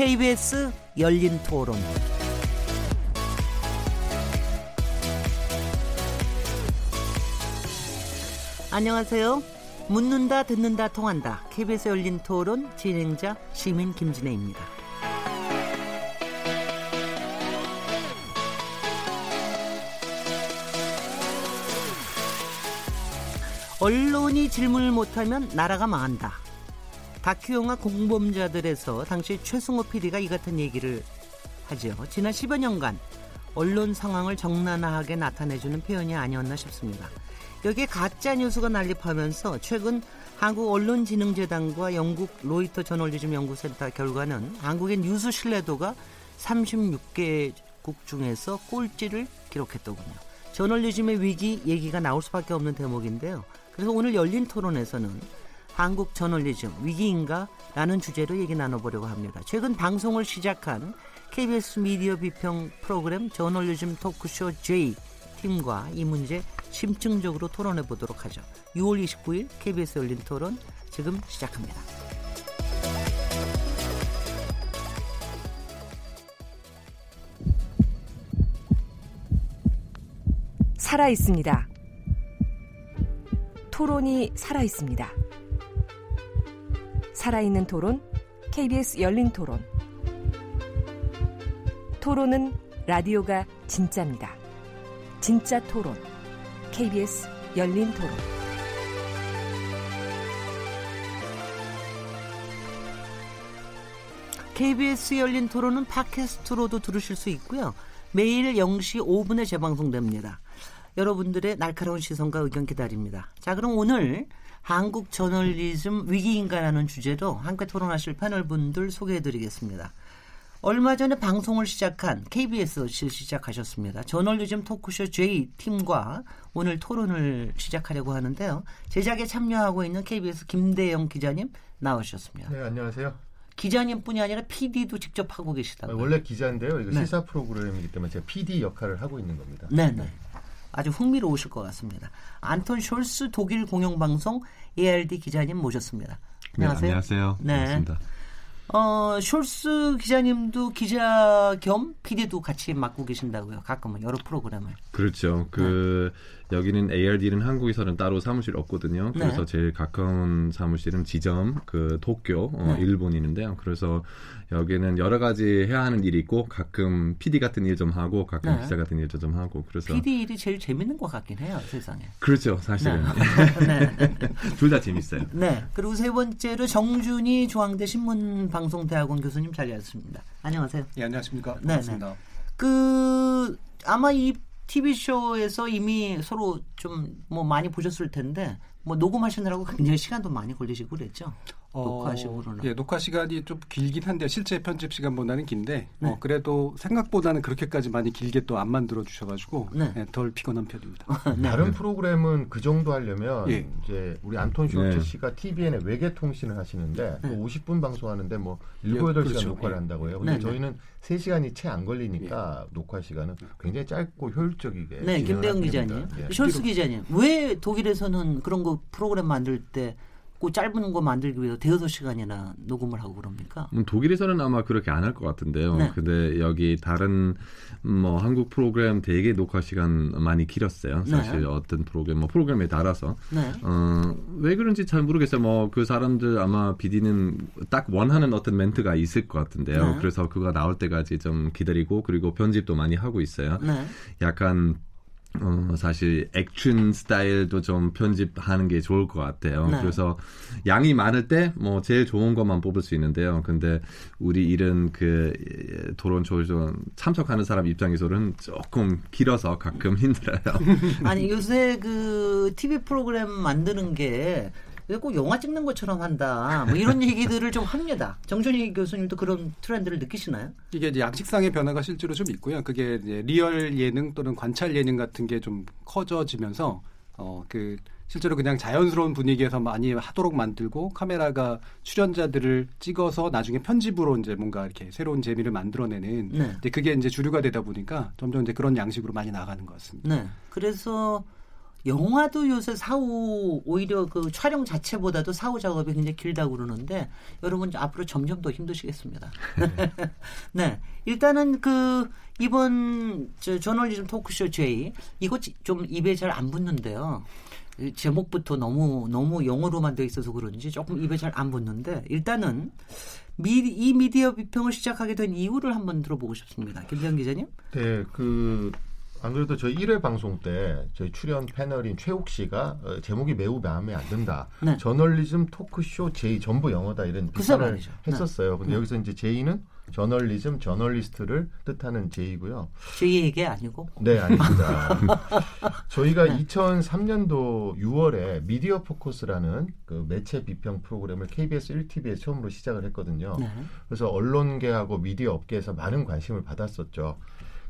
KBS 열린 토론. 안녕하세요. 묻는다, 듣는다, 통한다. KBS 열린 토론 진행자 시민 김진혜입니다. 언론이 질문을 못하면 나라가 망한다. 다큐 영화 공범자들에서 당시 최승호 PD가 이 같은 얘기를 하죠. 지난 10여 년간 언론 상황을 정난하게 나타내주는 표현이 아니었나 싶습니다. 여기에 가짜 뉴스가 난립하면서 최근 한국 언론진흥재단과 영국 로이터 저널리즘 연구센터 결과는 한국의 뉴스 신뢰도가 36개국 중에서 꼴찌를 기록했더군요. 저널리즘의 위기 얘기가 나올 수밖에 없는 대목인데요. 그래서 오늘 열린 토론에서는 한국 저널리즘 위기인가? 라는 주제로 얘기 나눠보려고 합니다. 최근 방송을 시작한 KBS 미디어 비평 프로그램 저널리즘 토크쇼 J 팀과 이 문제 심층적으로 토론해 보도록 하죠. 6월 29일 KBS 열린 토론 지금 시작합니다. 살아 있습니다. 토론이 살아 있습니다. 살아있는 토론, KBS 열린 토론. 토론은 라디오가 진짜입니다. 진짜 토론, KBS 열린 토론. KBS 열린 토론은 팟캐스트로도 들으실 수 있고요. 매일 0시 5분에 재방송됩니다. 여러분들의 날카로운 시선과 의견 기다립니다. 자, 그럼 오늘 한국 저널리즘 위기인가라는 주제로 함께 토론하실 패널 분들 소개해 드리겠습니다. 얼마 전에 방송을 시작한 KBS 시작하셨습니다. 저널리즘 토크쇼 J 팀과 오늘 토론을 시작하려고 하는데요. 제작에 참여하고 있는 KBS 김대영 기자님 나오셨습니다. 네, 안녕하세요. 기자님뿐이 아니라 PD도 직접 하고 계시다고요. 원래 기자인데요. 이거 네. 시사 프로그램이기 때문에 제가 PD 역할을 하고 있는 겁니다. 네, 네. 아주 흥미로우실 것 같습니다. 안톤 숄스 독일 공영방송 ARD 기자님 모셨습니다. 안녕하세요. 네, 안녕하세요. 네. 반갑습니다. 어, 숄스 기자님도 기자 겸 PD도 같이 맡고 계신다고요. 가끔은 여러 프로그램을. 그렇죠. 그 네. 여기는 ARD는 한국에서는 따로 사무실 없거든요. 네. 그래서 네. 제일 가까운 사무실은 지점 그 도쿄 어, 네. 일본이 있는데요. 그래서 여기는 여러 가지 해야 하는 일이 있고 가끔 PD 같은 일 좀 하고 가끔 네. 기자 같은 일 좀 하고 그래서 PD 일이 제일 재밌는 것 같긴 해요 세상에. 그렇죠 사실은 네. 둘다 재밌어요. 네 그리고 세 번째로 정준희 중앙대 신문방송대학원 교수님 자리하셨습니다. 안녕하세요. 예 안녕하십니까. 네, 반갑습니다. 그 아마 이 TV 쇼에서 이미 서로 좀 뭐 많이 보셨을 텐데 뭐 녹음하시느라고 굉장히 시간도 많이 걸리시고 그랬죠. 어, 녹화식으로는. 예, 녹화 시간이 좀 길긴 한데 실제 편집 시간보다는 긴데 네. 어, 그래도 생각보다는 그렇게까지 많이 길게 또 안 만들어 주셔가지고 네. 예, 덜 피곤한 편입니다. 네. 다른 프로그램은 그 정도 하려면 예. 이제 우리 안톤 쇼츠 네. 씨가 TVN에 외계 통신을 하시는데 뭐 50분 방송하는데 뭐 7, 8시간 그렇죠. 녹화를 예. 한다고 해요. 근데 네, 네. 저희는 3시간이 채 안 걸리니까 예. 녹화 시간은 굉장히 짧고 효율적이게. 네, 김대영 기자님. 숄스 기자님. 왜 독일에서는 그런 거 프로그램 만들 때 그 짧은 거 만들기 위해서 대여섯 시간이나 녹음을 하고 그럽니까? 음, 독일에서는 아마 그렇게 안 할 것 같은데요. 네. 근데 여기 다른 뭐 한국 프로그램 되게 녹화 시간 많이 길었어요. 네. 사실 네. 어떤 프로그램 뭐 프로그램에 따라서 네. 어, 왜 그런지 잘 모르겠어요. 뭐 그 사람들 아마 비디는 딱 원하는 어떤 멘트가 있을 것 같은데요. 네. 그래서 그거 나올 때까지 좀 기다리고 그리고 편집도 많이 하고 있어요. 네. 약간 어, 사실 액션 스타일도 좀 편집하는 게 좋을 것 같아요. 네. 그래서 양이 많을 때 뭐 제일 좋은 것만 뽑을 수 있는데요. 근데 우리 일은 그 토론 조정 참석하는 사람 입장에서는 조금 길어서 가끔 힘들어요. 아니 요새 그 TV 프로그램 만드는 게 꼭 영화 찍는 것처럼 한다. 뭐 이런 얘기들을 좀 합니다. 정준희 교수님도 그런 트렌드를 느끼시나요? 이게 이제 양식상의 변화가 실제로 좀 있고요. 그게 이제 리얼 예능 또는 관찰 예능 같은 게 좀 커져지면서 어 그 실제로 그냥 자연스러운 분위기에서 많이 하도록 만들고 카메라가 출연자들을 찍어서 나중에 편집으로 이제 뭔가 이렇게 새로운 재미를 만들어내는 네. 이제 그게 이제 주류가 되다 보니까 점점 이제 그런 양식으로 많이 나가는 것 같습니다. 네. 그래서 영화도 요새 사후 오히려 그 촬영 자체보다도 사후 작업이 굉장히 길다고 그러는데 여러분 앞으로 점점 더 힘드시겠습니다. 네. 일단은 그 이번 저 저널리즘 토크쇼 제이 이거 좀 입에 잘 안 붙는데요. 제목부터 너무 너무 영어로만 돼 있어서 그런지 조금 입에 잘 안 붙는데 일단은 미, 이 미디어 비평을 시작하게 된 이유를 한번 들어보고 싶습니다. 김정 기자님. 네, 그 안 그래도 저희 1회 방송 때 저희 출연 패널인 최욱 씨가 어, 제목이 매우 마음에 안 든다. 네. 저널리즘 토크쇼 제이 전부 영어다 이런 그 비판을 그 했었어요. 네. 근데 네. 여기서 이제 제이는 저널리즘, 저널리스트를 뜻하는 제이고요. 제이에게 아니고? 네, 아닙니다. 저희가 네. 2003년도 6월에 미디어 포커스라는 그 매체 비평 프로그램을 KBS 1TV에 처음으로 시작을 했거든요. 네. 그래서 언론계하고 미디어 업계에서 많은 관심을 받았었죠.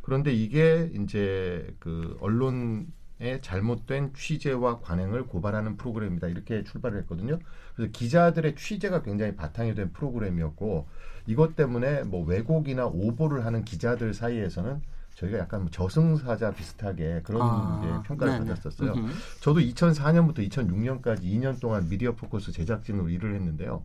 그런데 이게 이제 그 언론의 잘못된 취재와 관행을 고발하는 프로그램이다 이렇게 출발을 했거든요. 그래서 기자들의 취재가 굉장히 바탕이 된 프로그램이었고 이것 때문에 뭐 왜곡이나 오보를 하는 기자들 사이에서는 저희가 약간 뭐 저승사자 비슷하게 그런 아, 평가를 네네. 받았었어요. 으흠. 저도 2004년부터 2006년까지 2년 동안 미디어 포커스 제작진으로 일을 했는데요.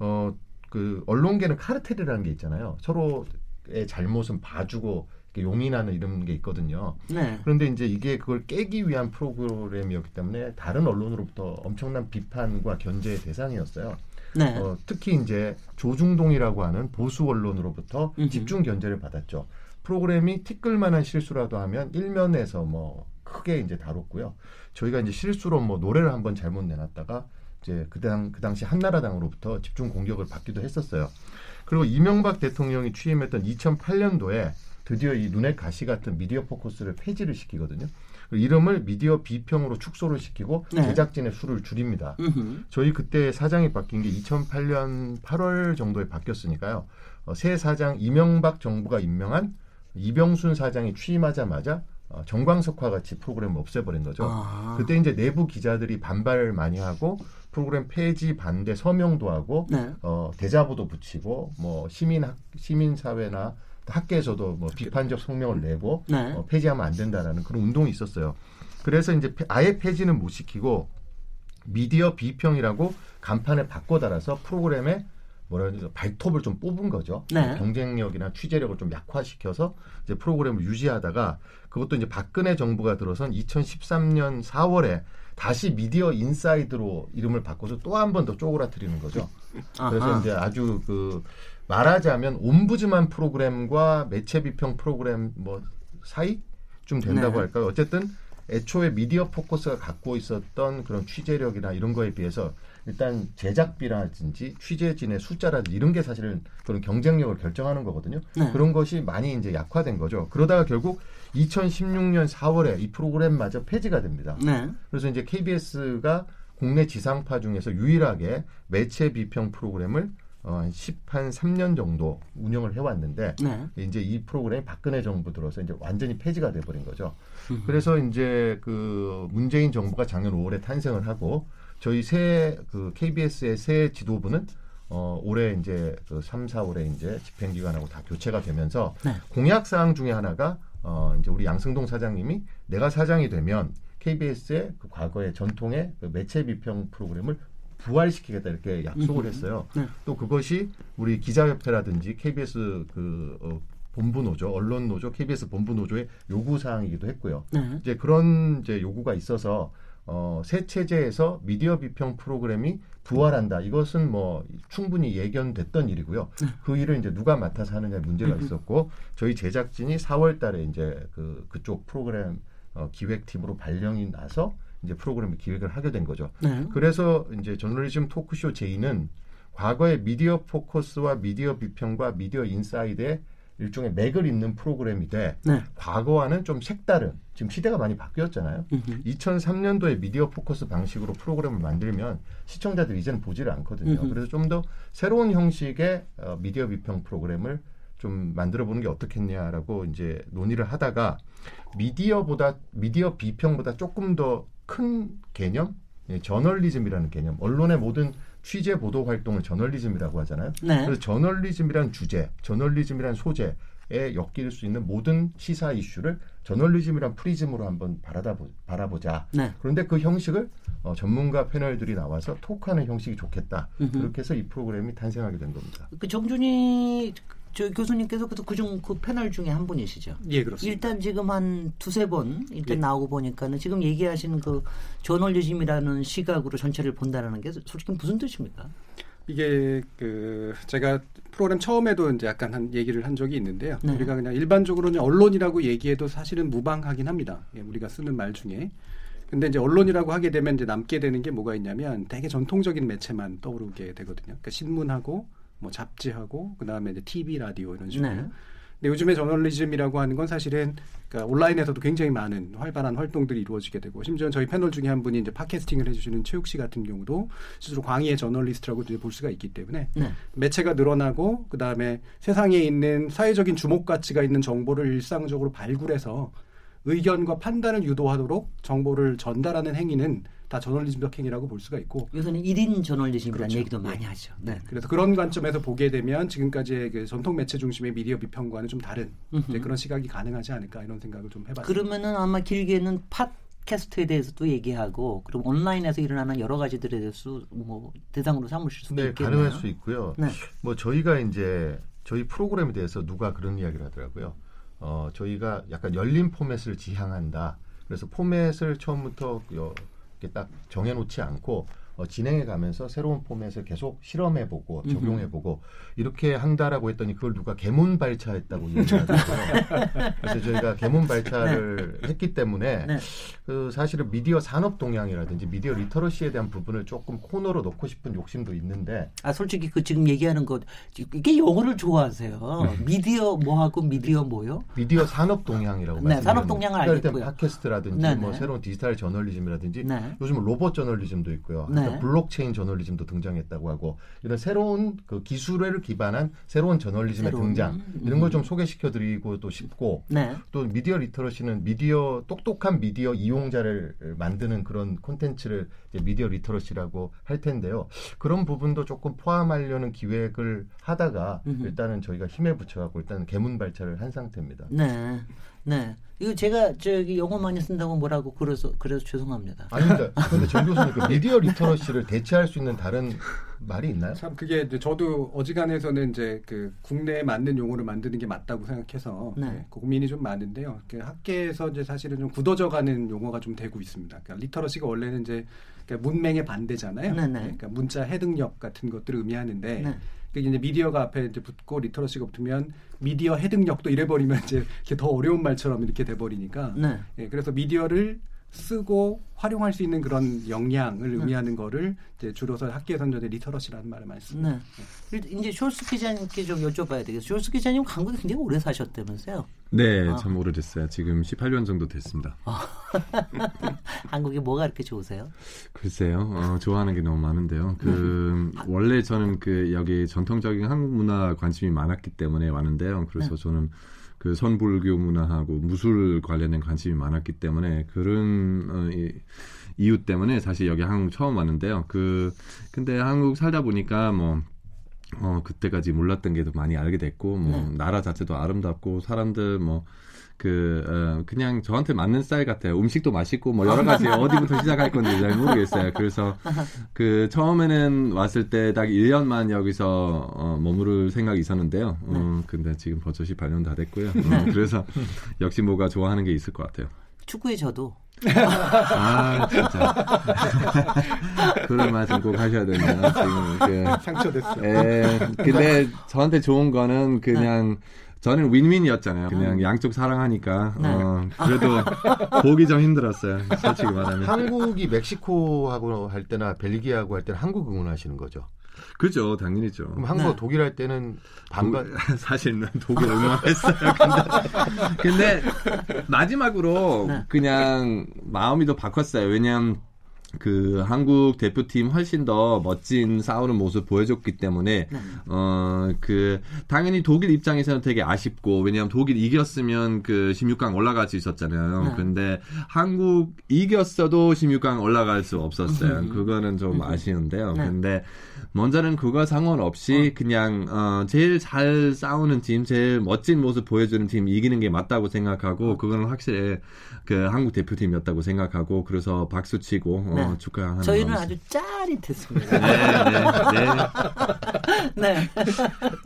어, 그 언론계는 카르텔이라는 게 있잖아요. 서로 의 잘못은 봐주고 용인하는 이런 게 있거든요. 네. 그런데 이제 이게 그걸 깨기 위한 프로그램이었기 때문에 다른 언론으로부터 엄청난 비판과 견제의 대상이었어요. 네. 어, 특히 이제 조중동이라고 하는 보수 언론으로부터 음흠. 집중 견제를 받았죠. 프로그램이 티끌만한 실수라도 하면 일면에서 뭐 크게 이제 다뤘고요. 저희가 이제 실수로 뭐 노래를 한번 잘못 내놨다가 이제 그당 그 당시 한나라당으로부터 집중 공격을 받기도 했었어요. 그리고 이명박 대통령이 취임했던 2008년도에 드디어 이 눈에 가시 같은 미디어 포커스를 폐지를 시키거든요. 이름을 미디어 비평으로 축소를 시키고 네. 제작진의 수를 줄입니다. 으흠. 저희 그때 사장이 바뀐 게 2008년 8월 정도에 바뀌었으니까요. 어, 새 사장 이명박 정부가 임명한 이병순 사장이 취임하자마자 어, 정광석화 같이 프로그램을 없애버린 거죠. 아. 그때 이제 내부 기자들이 반발을 많이 하고 프로그램 폐지 반대 서명도 하고 네. 어, 대자보도 붙이고 뭐 시민 시민 사회나 학계에서도 뭐 비판적 성명을 내고 네. 어, 폐지하면 안 된다라는 그런 운동이 있었어요. 그래서 이제 아예 폐지는 못 시키고 미디어 비평이라고 간판에 바꿔 달아서 프로그램에 뭐라 그러죠 발톱을 좀 뽑은 거죠. 네. 경쟁력이나 취재력을 좀 약화시켜서 이제 프로그램을 유지하다가 그것도 이제 박근혜 정부가 들어선 2013년 4월에 다시 미디어 인사이드로 이름을 바꿔서 또 한 번 더 쪼그라뜨리는 거죠. 그래서 아하. 이제 아주 그 말하자면 옴부즈만 프로그램과 매체 비평 프로그램 뭐 사이 좀 된다고 네. 할까요? 어쨌든 애초에 미디어 포커스가 갖고 있었던 그런 취재력이나 이런 거에 비해서 일단 제작비라든지 취재진의 숫자라든지 이런 게 사실은 그런 경쟁력을 결정하는 거거든요. 네. 그런 것이 많이 이제 약화된 거죠. 그러다가 결국 2016년 4월에 이 프로그램마저 폐지가 됩니다. 네. 그래서 이제 KBS가 국내 지상파 중에서 유일하게 매체 비평 프로그램을 어, 한 10, 한 3년 정도 운영을 해왔는데, 네. 이제 이 프로그램이 박근혜 정부 들어서 이제 완전히 폐지가 돼버린 거죠. 음. 그래서 이제 그 문재인 정부가 작년 5월에 탄생을 하고, 저희 새, 그 KBS의 새 지도부는 어, 올해 이제 그 3, 4월에 이제 집행기관하고 다 교체가 되면서 네. 공약 사항 중에 하나가 어, 이제 우리 양승동 사장님이 내가 사장이 되면 KBS의 그 과거의 전통의 그 매체 비평 프로그램을 부활시키겠다 이렇게 약속을 했어요. 네. 또 그것이 우리 기자협회라든지 KBS 그 어, 본부 노조, 언론 노조, KBS 본부 노조의 요구 사항이기도 했고요. 네. 이제 그런 이제 요구가 있어서 어, 새 체제에서 미디어 비평 프로그램이 부활한다. 이것은 뭐 충분히 예견됐던 일이고요. 네. 그 일을 이제 누가 맡아서 하느냐 문제가 있었고 저희 제작진이 4월 달에 이제 그 그쪽 프로그램 어, 기획팀으로 발령이 나서 이제 프로그램을 기획을 하게 된 거죠. 네. 그래서 이제 저널리즘 토크쇼 제이는 과거의 미디어 포커스와 미디어 비평과 미디어 인사이드의 일종의 맥을 잇는 프로그램이 돼 네. 과거와는 좀 색다른 지금 시대가 많이 바뀌었잖아요. 음흠. 2003년도에 미디어 포커스 방식으로 프로그램을 만들면 시청자들이 이제는 보지를 않거든요. 음흠. 그래서 좀 더 새로운 형식의 어, 미디어 비평 프로그램을 좀 만들어 보는 게 어떻겠냐라고 이제 논의를 하다가 미디어보다 미디어 비평보다 조금 더 큰 개념, 예, 저널리즘이라는 개념, 언론의 모든 취재 보도 활동을 저널리즘이라고 하잖아요. 네. 그래서 저널리즘이란 주제, 저널리즘이란 소재, 엮일 수 있는 모든 시사 이슈를 저널리즘이란 프리즘으로 한번 바라보, 바라보자. 네. 그런데 그 형식을 어, 전문가 패널들이 나와서 토크하는 형식이 좋겠다. 음흠. 그렇게 해서 이 프로그램이 탄생하게 된 겁니다. 그 정준희 저 교수님께서 그중 그 패널 중에 한 분이시죠. 예, 그렇습니다. 일단 지금 한 두세 번 일단 예. 나오고 보니까는 지금 얘기하시는 그 저널리즘이라는 시각으로 전체를 본다라는 게 솔직히 무슨 뜻입니까? 이게 그 제가 프로그램 처음에도 이제 약간 한 얘기를 한 적이 있는데요. 네. 우리가 그냥 일반적으로는 언론이라고 얘기해도 사실은 무방하긴 합니다. 예, 우리가 쓰는 말 중에. 근데 이제 언론이라고 하게 되면 이제 남게 되는 게 뭐가 있냐면 되게 전통적인 매체만 떠오르게 되거든요. 그러니까 신문하고 뭐 잡지하고 그다음에 이제 TV 라디오 이런 식으로. 네. 근데 요즘에 저널리즘이라고 하는 건 사실은 그러니까 온라인에서도 굉장히 많은 활발한 활동들이 이루어지게 되고 심지어 저희 패널 중에 한 분이 이제 팟캐스팅을 해주시는 최욱 씨 같은 경우도 스스로 광의의 저널리스트라고 볼 수가 있기 때문에 네. 매체가 늘어나고 그 다음에 세상에 있는 사회적인 주목 가치가 있는 정보를 일상적으로 발굴해서 의견과 판단을 유도하도록 정보를 전달하는 행위는 다 저널리즘적 행위라고 볼 수가 있고 요새는 1인 저널리즘이라는 그렇죠. 얘기도 많이 네. 하죠. 네. 그래서 그런 관점에서 보게 되면 지금까지의 그 전통 매체 중심의 미디어 비평과는 좀 다른 그런 시각이 가능하지 않을까 이런 생각을 좀 해봤습니다. 그러면은 아마 길게는 팟 캐스트에 대해서도 얘기하고 그럼 온라인에서 일어나는 여러 가지들에 대해서 뭐 대상으로 삼으실 수도 네, 있겠네요. 가능할 수 있고요. 네. 뭐 저희가 이제 저희 프로그램에 대해서 누가 그런 이야기를 하더라고요. 어, 저희가 약간 열린 포맷을 지향한다. 그래서 포맷을 처음부터 이렇게 딱 정해놓지 않고 어, 진행해 가면서 새로운 포맷을 계속 실험해 보고 적용해 보고 이렇게 한다라고 했더니 그걸 누가 개문 발차했다고 얘기하더라고요. 그래서 저희가 개문 발차를 네. 했기 때문에 네. 그 사실은 미디어 산업 동향이라든지 미디어 literacy에 대한 부분을 조금 코너로 넣고 싶은 욕심도 있는데 아 솔직히 그 지금 얘기하는 것 이게 영어를 좋아하세요. 네. 미디어 뭐하고 미디어 뭐요? 미디어 산업 동향이라고 네, 산업 동향을 알겠고요. 팟캐스트라든지 네, 뭐 네. 새로운 디지털 저널리즘이라든지 네. 요즘 로봇 저널리즘도 있고요. 네. 네. 블록체인 저널리즘도 등장했다고 하고 이런 새로운 그 기술을 기반한 새로운 저널리즘의 새로운, 등장 이런 걸 좀 소개시켜 드리고 또 싶고 네. 또 미디어 literacy는 미디어 똑똑한 미디어 이용자를 만드는 그런 콘텐츠를 미디어 literacy라고 할 텐데요. 그런 부분도 조금 포함하려는 기획을 하다가 음흠. 일단은 저희가 힘에 부쳐갖고 일단 개문 발차를 한 상태입니다. 네. 네. 이거 제가 저기 영어 많이 쓴다고 뭐라고 그래서 그래서 죄송합니다. 아닙니다. 그런데 정 교수님 그 미디어 literacy를 대체할 수 있는 다른 말이 있나요? 참 그게 이제 저도 어지간해서는 이제 그 국내에 맞는 용어를 만드는 게 맞다고 생각해서 네. 네, 고민이 좀 많은데요. 그 학계에서 이제 사실은 좀 굳어져가는 용어가 좀 되고 있습니다. 그러니까 literacy가 원래는 이제 그러니까 문맹의 반대잖아요. 네, 네. 그러니까 문자 해득력 같은 것들을 의미하는데 네. 그게 이제 미디어가 앞에 이제 붙고 literacy가 붙으면 미디어 해득력도 이래버리면 이제 이렇게 더 어려운 말처럼 이렇게 돼버리니까. 네. 예, 그래서 미디어를 쓰고 활용할 수 있는 그런 역량을 네. 의미하는 거를 이제 줄여서 학계에서는 literacy라는 말을 많이 씁니다. 네. 네. 이제 쇼스 기자님께 좀 여쭤봐야 되겠어요. 쇼스 기자님 한국에 굉장히 오래 사셨다면서요? 네, 아. 참 오래됐어요. 지금 18년 정도 됐습니다. 아. 한국이 뭐가 그렇게 좋으세요? 글쎄요, 어, 좋아하는 게 너무 많은데요. 그 네. 원래 저는 그 여기 전통적인 한국 문화 관심이 많았기 때문에 왔는데요. 그래서 네. 저는 그 선불교 문화하고 무술 관련된 관심이 많았기 때문에 그런 어, 이, 이유 때문에 사실 여기 한국 처음 왔는데요. 그 근데 한국 살다 보니까 뭐 어, 그때까지 몰랐던 게 더 많이 알게 됐고, 뭐, 네. 나라 자체도 아름답고, 사람들, 뭐, 그, 어, 그냥 저한테 맞는 스타일 같아요. 음식도 맛있고, 뭐, 여러 가지 어디부터 시작할 건지 잘 모르겠어요. 그래서, 그, 처음에는 왔을 때 딱 1년만 여기서, 어, 머무를 생각이 있었는데요. 어, 네. 근데 지금 벌써 18년 다 됐고요. 어, 그래서, 역시 뭐가 좋아하는 게 있을 것 같아요. 축구에 저도 아 진짜 그런 말씀 꼭 하셔야 되네요 지금 그, 상처됐어. 예, 근데 저한테 좋은 거는 그냥 저는 윈윈이었잖아요. 그냥 음. 양쪽 사랑하니까 네. 어, 그래도 보기 좀 힘들었어요. 솔직히 말하면 한국이 멕시코하고 할 때나 벨기에하고 할 때는 한국 응원하시는 거죠. 그죠, 당연히죠. 그럼 한국 네. 독일 할 때는 반반 사실은 독일 응원했어요. 근데, 근데 마지막으로 네. 그냥 마음이 더 바꿨어요. 왜냐하면 그 한국 대표팀 훨씬 더 멋진 싸우는 모습 보여줬기 때문에 네. 어그 당연히 독일 입장에서는 되게 아쉽고 왜냐하면 독일 이겼으면 그 16강 올라갈 수 있었잖아요. 네. 근데 한국 이겼어도 16강 올라갈 수 없었어요. 음. 그거는 좀 아쉬운데요. 네. 근데 먼저는 그거 상관없이 어. 그냥 어 제일 잘 싸우는 팀, 제일 멋진 모습 보여주는 팀 이기는 게 맞다고 생각하고 어. 그거는 확실히 그 한국 대표팀이었다고 생각하고 그래서 박수 치고 어, 네. 축하하는 저희는 마음이. 아주 짜릿했습니다. 네, 네, 네. 네.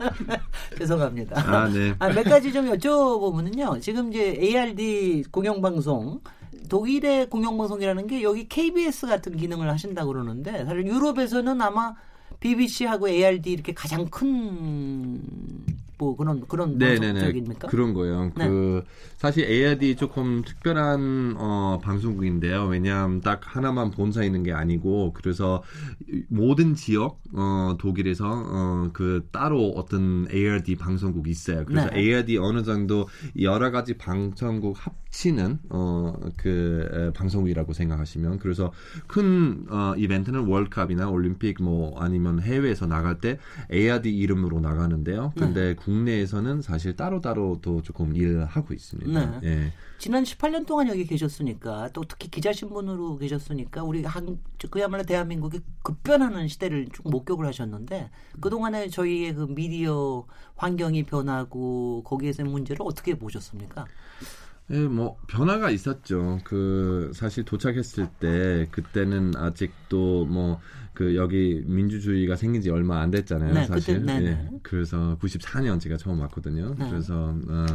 죄송합니다. 아, 네. 아, 몇 가지 좀 여쭤보면요. 지금 이제 ARD 공영방송 독일의 공영방송이라는 게 여기 KBS 같은 기능을 하신다고 그러는데 사실 유럽에서는 아마 BBC하고 ARD 이렇게 가장 큰 뭐 그런 그런 방송국입니까? 그런 거예요. 네. 그 사실 ARD 조금 특별한 어, 방송국인데요. 왜냐하면 딱 하나만 본사 있는 게 아니고 그래서 모든 지역 어, 독일에서 어, 그 따로 어떤 ARD 방송국이 있어요. 그래서 네. ARD 어느 정도 여러 가지 방송국 합치는 어, 그 방송국이라고 생각하시면 그래서 큰 어, 이벤트는 월컵이나 올림픽 뭐 아니면 해외에서 나갈 때 ARD 이름으로 나가는데요. 근데 네. 국내에서는 사실 따로따로 또 조금 일을 하고 있습니다. 네. 예. 지난 18년 동안 여기 계셨으니까 또 특히 기자 신분으로 계셨으니까 우리 한 그야말로 대한민국이 급변하는 시대를 쭉 목격을 하셨는데 그 동안에 저희의 그 미디어 환경이 변하고 거기에서의 문제를 어떻게 보셨습니까? 예, 뭐 변화가 있었죠. 그 사실 도착했을 때 그때는 아직도 뭐 그 여기 민주주의가 생긴 지 얼마 안 됐잖아요. 네, 사실. 그때, 예. 그래서 94년 제가 처음 왔거든요. 네. 그래서 어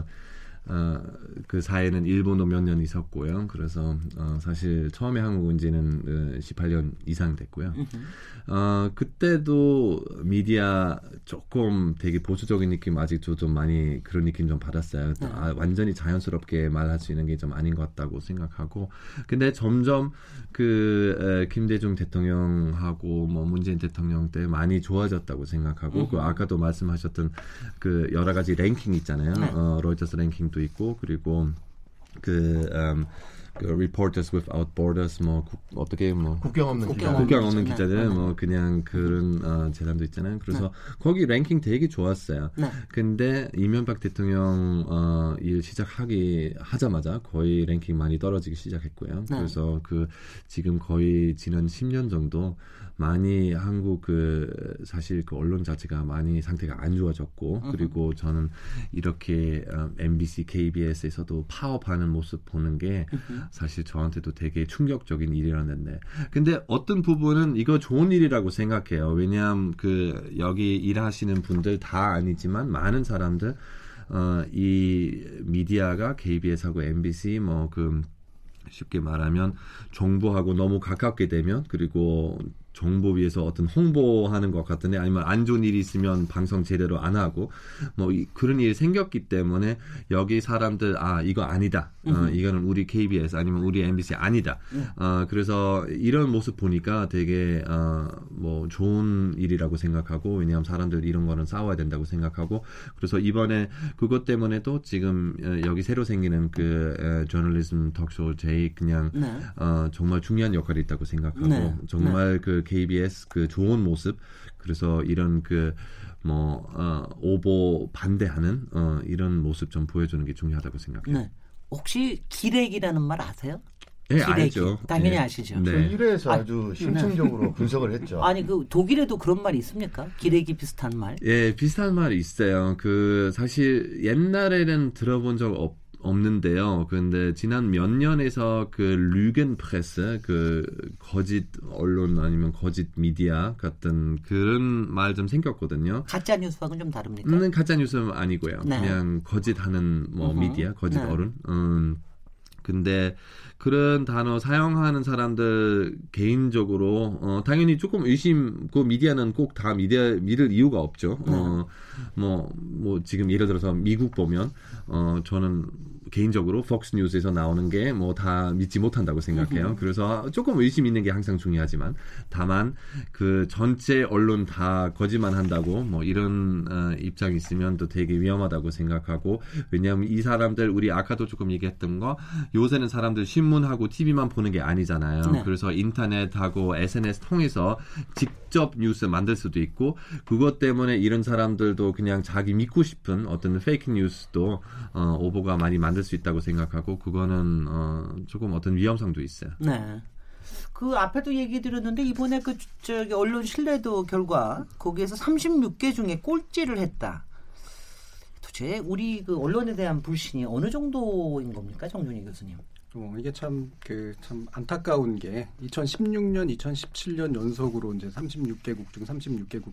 어, 그 사이에는 일본도 몇 년 있었고요. 그래서 어, 사실 처음에 한국 온 지는 어, 18년 이상 됐고요. 어, 그때도 미디어 조금 되게 보수적인 느낌 아직도 좀 많이 그런 느낌 좀 받았어요. 네. 아, 완전히 자연스럽게 말할 수 있는 게 좀 아닌 것 같다고 생각하고. 근데 점점 그 에, 김대중 대통령하고 뭐 문재인 대통령 때 많이 좋아졌다고 생각하고 그 아까도 말씀하셨던 그 여러 가지 랭킹 있잖아요. 네. 어, 로이터스 랭킹 도 있고 그리고 그, um, 그 Reporters Without Borders 뭐 국, 어떻게 뭐 국경 없는 국경, 국경 없는 기자들 네. 뭐 그냥 그런 어, 재단도 있잖아요. 그래서 네. 거기 랭킹 되게 좋았어요. 네. 근데 이명박 대통령 어, 일 시작하기 하자마자 거의 랭킹 많이 떨어지기 시작했고요. 네. 그래서 그 지금 거의 지난 10년 정도 많이 한국 그 사실 그 언론 자체가 많이 상태가 안 좋아졌고 그리고 저는 이렇게 MBC, 어, KBS에서도 파업하는 모습 보는 게 사실 저한테도 되게 충격적인 일이었는데. 근데 어떤 부분은 이거 좋은 일이라고 생각해요. 왜냐하면 그 여기 일하시는 분들 다 아니지만 많은 사람들 어, 이 미디어가 KBS하고 MBC 뭐그 쉽게 말하면 정부하고 너무 가깝게 되면 그리고 정보 위에서 어떤 홍보하는 것 같은데 아니면 안 좋은 일이 있으면 방송 제대로 안 하고 뭐 이, 그런 일이 생겼기 때문에 여기 사람들 아 이거 아니다 어, 이거는 우리 KBS 아니면 우리 MBC 아니다 네. 어, 그래서 이런 모습 보니까 되게 어, 뭐 좋은 일이라고 생각하고 왜냐하면 사람들 이런 거는 싸워야 된다고 생각하고 그래서 이번에 그것 때문에도 지금 어, 여기 새로 생기는 그 에, 저널리즘 톡쇼 제이 그냥 네. 어, 정말 중요한 역할이 있다고 생각하고 네. 정말 네. 그 KBS 그 좋은 모습 그래서 이런 그 뭐 어, 오보 반대하는 어, 이런 모습 좀 보여주는 게 중요하다고 생각해요. 네. 혹시 기레기라는 말 아세요? 네, 알죠. 당연히 네. 아시죠. 네. 일에서 아, 주 심층적으로 네. 분석을 했죠. 아니 그 독일에도 그런 말이 있습니까? 기레기 비슷한 말? 예, 비슷한 말이 있어요. 그 사실 옛날에는 들어본 적 없. 없는데요. 근데 지난 몇 년에서 그 류겐 프레스 그 거짓 언론 아니면 거짓 미디어 같은 그런 말 좀 생겼거든요. 가짜 뉴스하고는 좀 다릅니까? 는 가짜 뉴스 아니고요. 네. 그냥 거짓하는 뭐 u 미디어, 거짓 네. 언론. 음. 근데 그런 단어 사용하는 사람들 개인적으로 어 당연히 조금 의심 그 미디어는 꼭 다 미디어 믿을 이유가 없죠. 네. 어뭐뭐 뭐 지금 예를 들어서 미국 보면 어 저는 개인적으로 폭스 뉴스에서 나오는 게 뭐 다 믿지 못한다고 생각해요. 음. 그래서 조금 의심 있는 게 항상 중요하지만 다만 그 전체 언론 다 거짓말 한다고 뭐 이런 어, 입장이 있으면 또 되게 위험하다고 생각하고 왜냐하면 이 사람들 우리 아까도 조금 얘기했던 거 요새는 사람들 신문하고 TV만 보는 게 아니잖아요. 네. 그래서 인터넷하고 SNS 통해서 직접 뉴스 만들 수도 있고 그것 때문에 이런 사람들도 그냥 자기 믿고 싶은 어떤 페이크 뉴스도 어, 오보가 많이 만들 수 있다고 생각하고 그거는 어, 조금 어떤 위험성도 있어요. 네. 그 앞에도 얘기 드렸는데 이번에 그 저기 언론 신뢰도 결과 거기에서 36개 중에 꼴찌를 했다. 도대체 우리 그 언론에 대한 불신이 어느 정도인 겁니까, 정준희 교수님? 어, 이게 참 그참 그, 안타까운 게 2016년, 2017년 연속으로 이제 36개국 중 36개국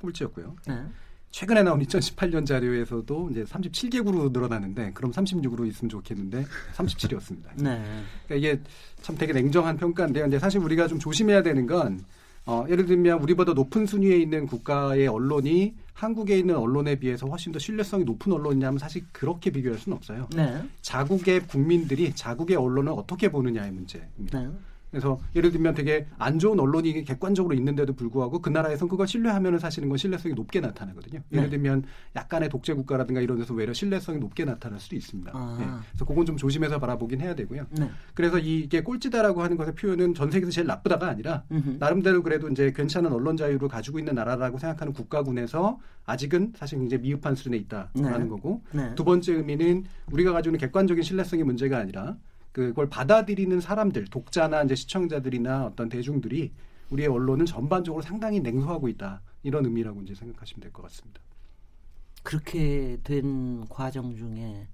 꼴찌였고요. 네. 최근에 나온 2018년 자료에서도 이제 37개국으로 늘어나는데 그럼 36으로 있으면 좋겠는데 37이었습니다. 네. 그러니까 이게 참 되게 냉정한 평가인데요. 근데 사실 우리가 좀 조심해야 되는 건 어, 예를 들면 우리보다 높은 순위에 있는 국가의 언론이 한국에 있는 언론에 비해서 훨씬 더 신뢰성이 높은 언론이냐면 사실 그렇게 비교할 수는 없어요. 네. 자국의 국민들이 자국의 언론을 어떻게 보느냐의 문제입니다. 네. 그래서 예를 들면 되게 안 좋은 언론이 객관적으로 있는데도 불구하고 그 나라에선 그걸 신뢰하면 사실은 건 신뢰성이 높게 나타나거든요. 예를 네. 들면 약간의 독재 국가라든가 이런 데서 외려 신뢰성이 높게 나타날 수도 있습니다. 아. 네. 그래서 그건 좀 조심해서 바라보긴 해야 되고요. 네. 그래서 이게 꼴찌다라고 하는 것의 표현은 전 세계에서 제일 나쁘다가 아니라 음흠. 나름대로 그래도 이제 괜찮은 언론 자유를 가지고 있는 나라라고 생각하는 국가군에서 아직은 사실 굉장히 미흡한 수준에 있다라는 네. 거고 네. 두 번째 의미는 우리가 가지고 있는 객관적인 신뢰성의 문제가 아니라 그걸 받아들이는 사람들, 독자나 이제 시청자들이나 어떤 대중들이 우리의 언론을 전반적으로 상당히 냉소하고 있다 이런 의미라고 이제 생각하시면 될 것 같습니다. 그렇게 된 과정 중에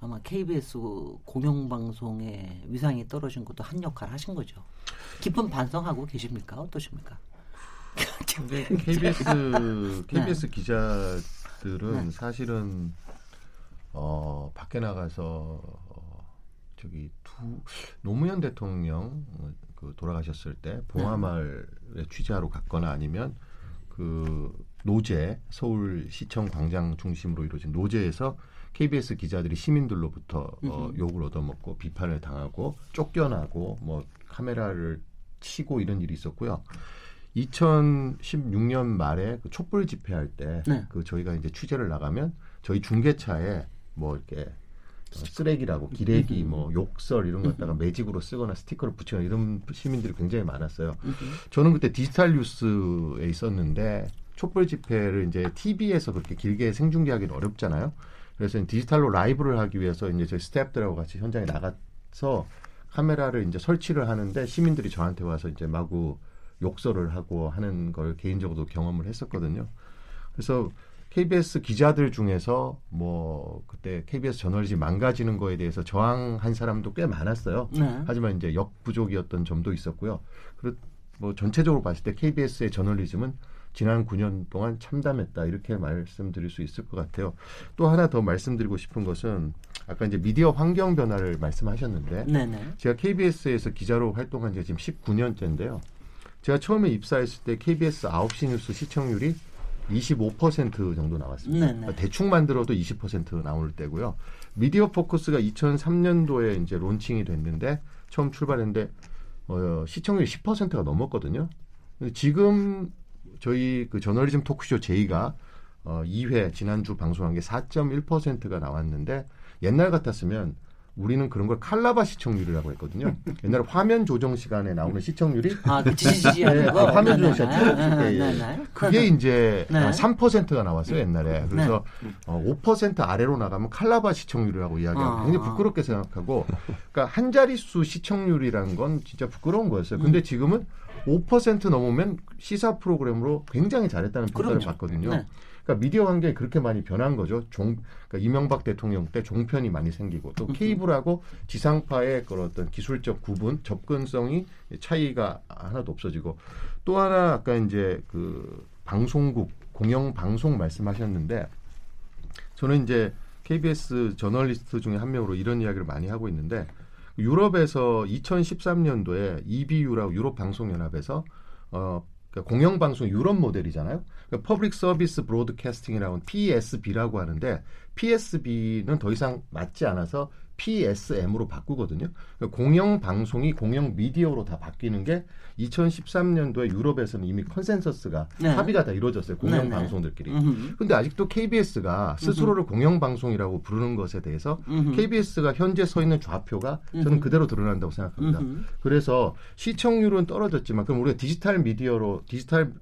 아마 KBS 공영방송의 위상이 떨어진 것도 한 역할 하신 거죠. 깊은 반성하고 계십니까? 어떠십니까? KBS KBS 네. 기자들은 네. 사실은 어, 밖에 나가서 저기 두 노무현 대통령 그 돌아가셨을 때 봉화마을에 취재하러 갔거나 아니면 그 노제 서울시청 광장 중심으로 이루어진 노제에서 KBS 기자들이 시민들로부터 어, 욕을 얻어먹고 비판을 당하고 쫓겨나고 뭐 카메라를 치고 이런 일이 있었고요. 2016년 말에 그 촛불 집회할 때그 네. 그 저희가 이제 취재를 나가면 저희 중계차에 뭐 이렇게 쓰레기라고 기레기 뭐 욕설 이런 거 갖다가 매직으로 쓰거나 스티커를 붙이거나 이런 시민들이 굉장히 많았어요. 저는 그때 디지털 뉴스에 있었는데 촛불 집회를 이제 TV에서 그렇게 길게 생중계하기는 어렵잖아요. 그래서 디지털로 라이브를 하기 위해서 이제 저희 스태프들하고 같이 현장에 나가서 카메라를 이제 설치를 하는데 시민들이 저한테 와서 이제 마구 욕설을 하고 하는 걸 개인적으로 경험을 했었거든요. 그래서 KBS 기자들 중에서 뭐 그때 KBS 저널리즘 망가지는 거에 대해서 저항한 사람도 꽤 많았어요. 네. 하지만 이제 역부족이었던 점도 있었고요. 그리고 뭐 전체적으로 봤을 때 KBS의 저널리즘은 지난 9년 동안 참담했다 이렇게 말씀드릴 수 있을 것 같아요. 또 하나 더 말씀드리고 싶은 것은 아까 이제 미디어 환경 변화를 말씀하셨는데 네네. 제가 KBS에서 기자로 활동한 지가 지금 19년째인데요. 제가 처음에 입사했을 때 KBS 9시 뉴스 시청률이 25% 정도 나왔습니다. 네네. 그러니까 대충 만들어도 20% 나올 때고요. 미디어 포커스가 2003년도에 이제 론칭이 됐는데 처음 출발했는데 어, 시청률이 10%가 넘었거든요. 지금 저희 그 저널리즘 토크쇼 제이가 어, 2회 지난주 방송한 게 4.1%가 나왔는데 옛날 같았으면 우리는 그런 걸 칼라바 시청률이라고 했거든요. 옛날에 화면 조정 시간에 나오는 시청률이 아, 그 지지지 하는 네, 거. 아, 화면 조정 시간 틀어줄 때 그게 이제 네. 3%가 나왔어요 옛날에. 그래서 네. 어, 5% 아래로 나가면 칼라바 시청률이라고 이야기하고 아, 굉장히 부끄럽게 생각하고, 그러니까 한 자릿수 시청률이라는 건 진짜 부끄러운 거였어요. 근데 음. 지금은 5% 넘으면 시사 프로그램으로 굉장히 잘했다는 평가를 받거든요. 네. 그러니까 미디어 환경이 그렇게 많이 변한 거죠. 종, 그러니까 이명박 대통령 때 종편이 많이 생기고 또 케이블하고 지상파의 그런 어떤 기술적 구분, 접근성이 차이가 하나도 없어지고 또 하나 아까 이제 그 방송국 공영 방송 말씀하셨는데 저는 이제 KBS 저널리스트 중에 한 명으로 이런 이야기를 많이 하고 있는데 유럽에서 2013년도에 EBU라고 유럽 방송 연합에서 어 그러니까 공영방송 유럽 모델이잖아요. 그러니까 public service broadcasting이라고 PSB라고 하는데 PSB는 더 이상 맞지 않아서 PSM으로 바꾸거든요. 그러니까 공영 방송이 공영 미디어로 다 바뀌는 게 2013년도에 유럽에서는 이미 consensus가 네. 합의가 다 이루어졌어요. 공영 네, 네. 방송들끼리. 그런데 아직도 KBS가 스스로를 공영 방송이라고 부르는 것에 대해서 음흠. KBS가 현재 서 있는 좌표가 저는 그대로 드러난다고 생각합니다. 그래서 시청률은 떨어졌지만 그럼 우리가 디지털 미디어로 디지털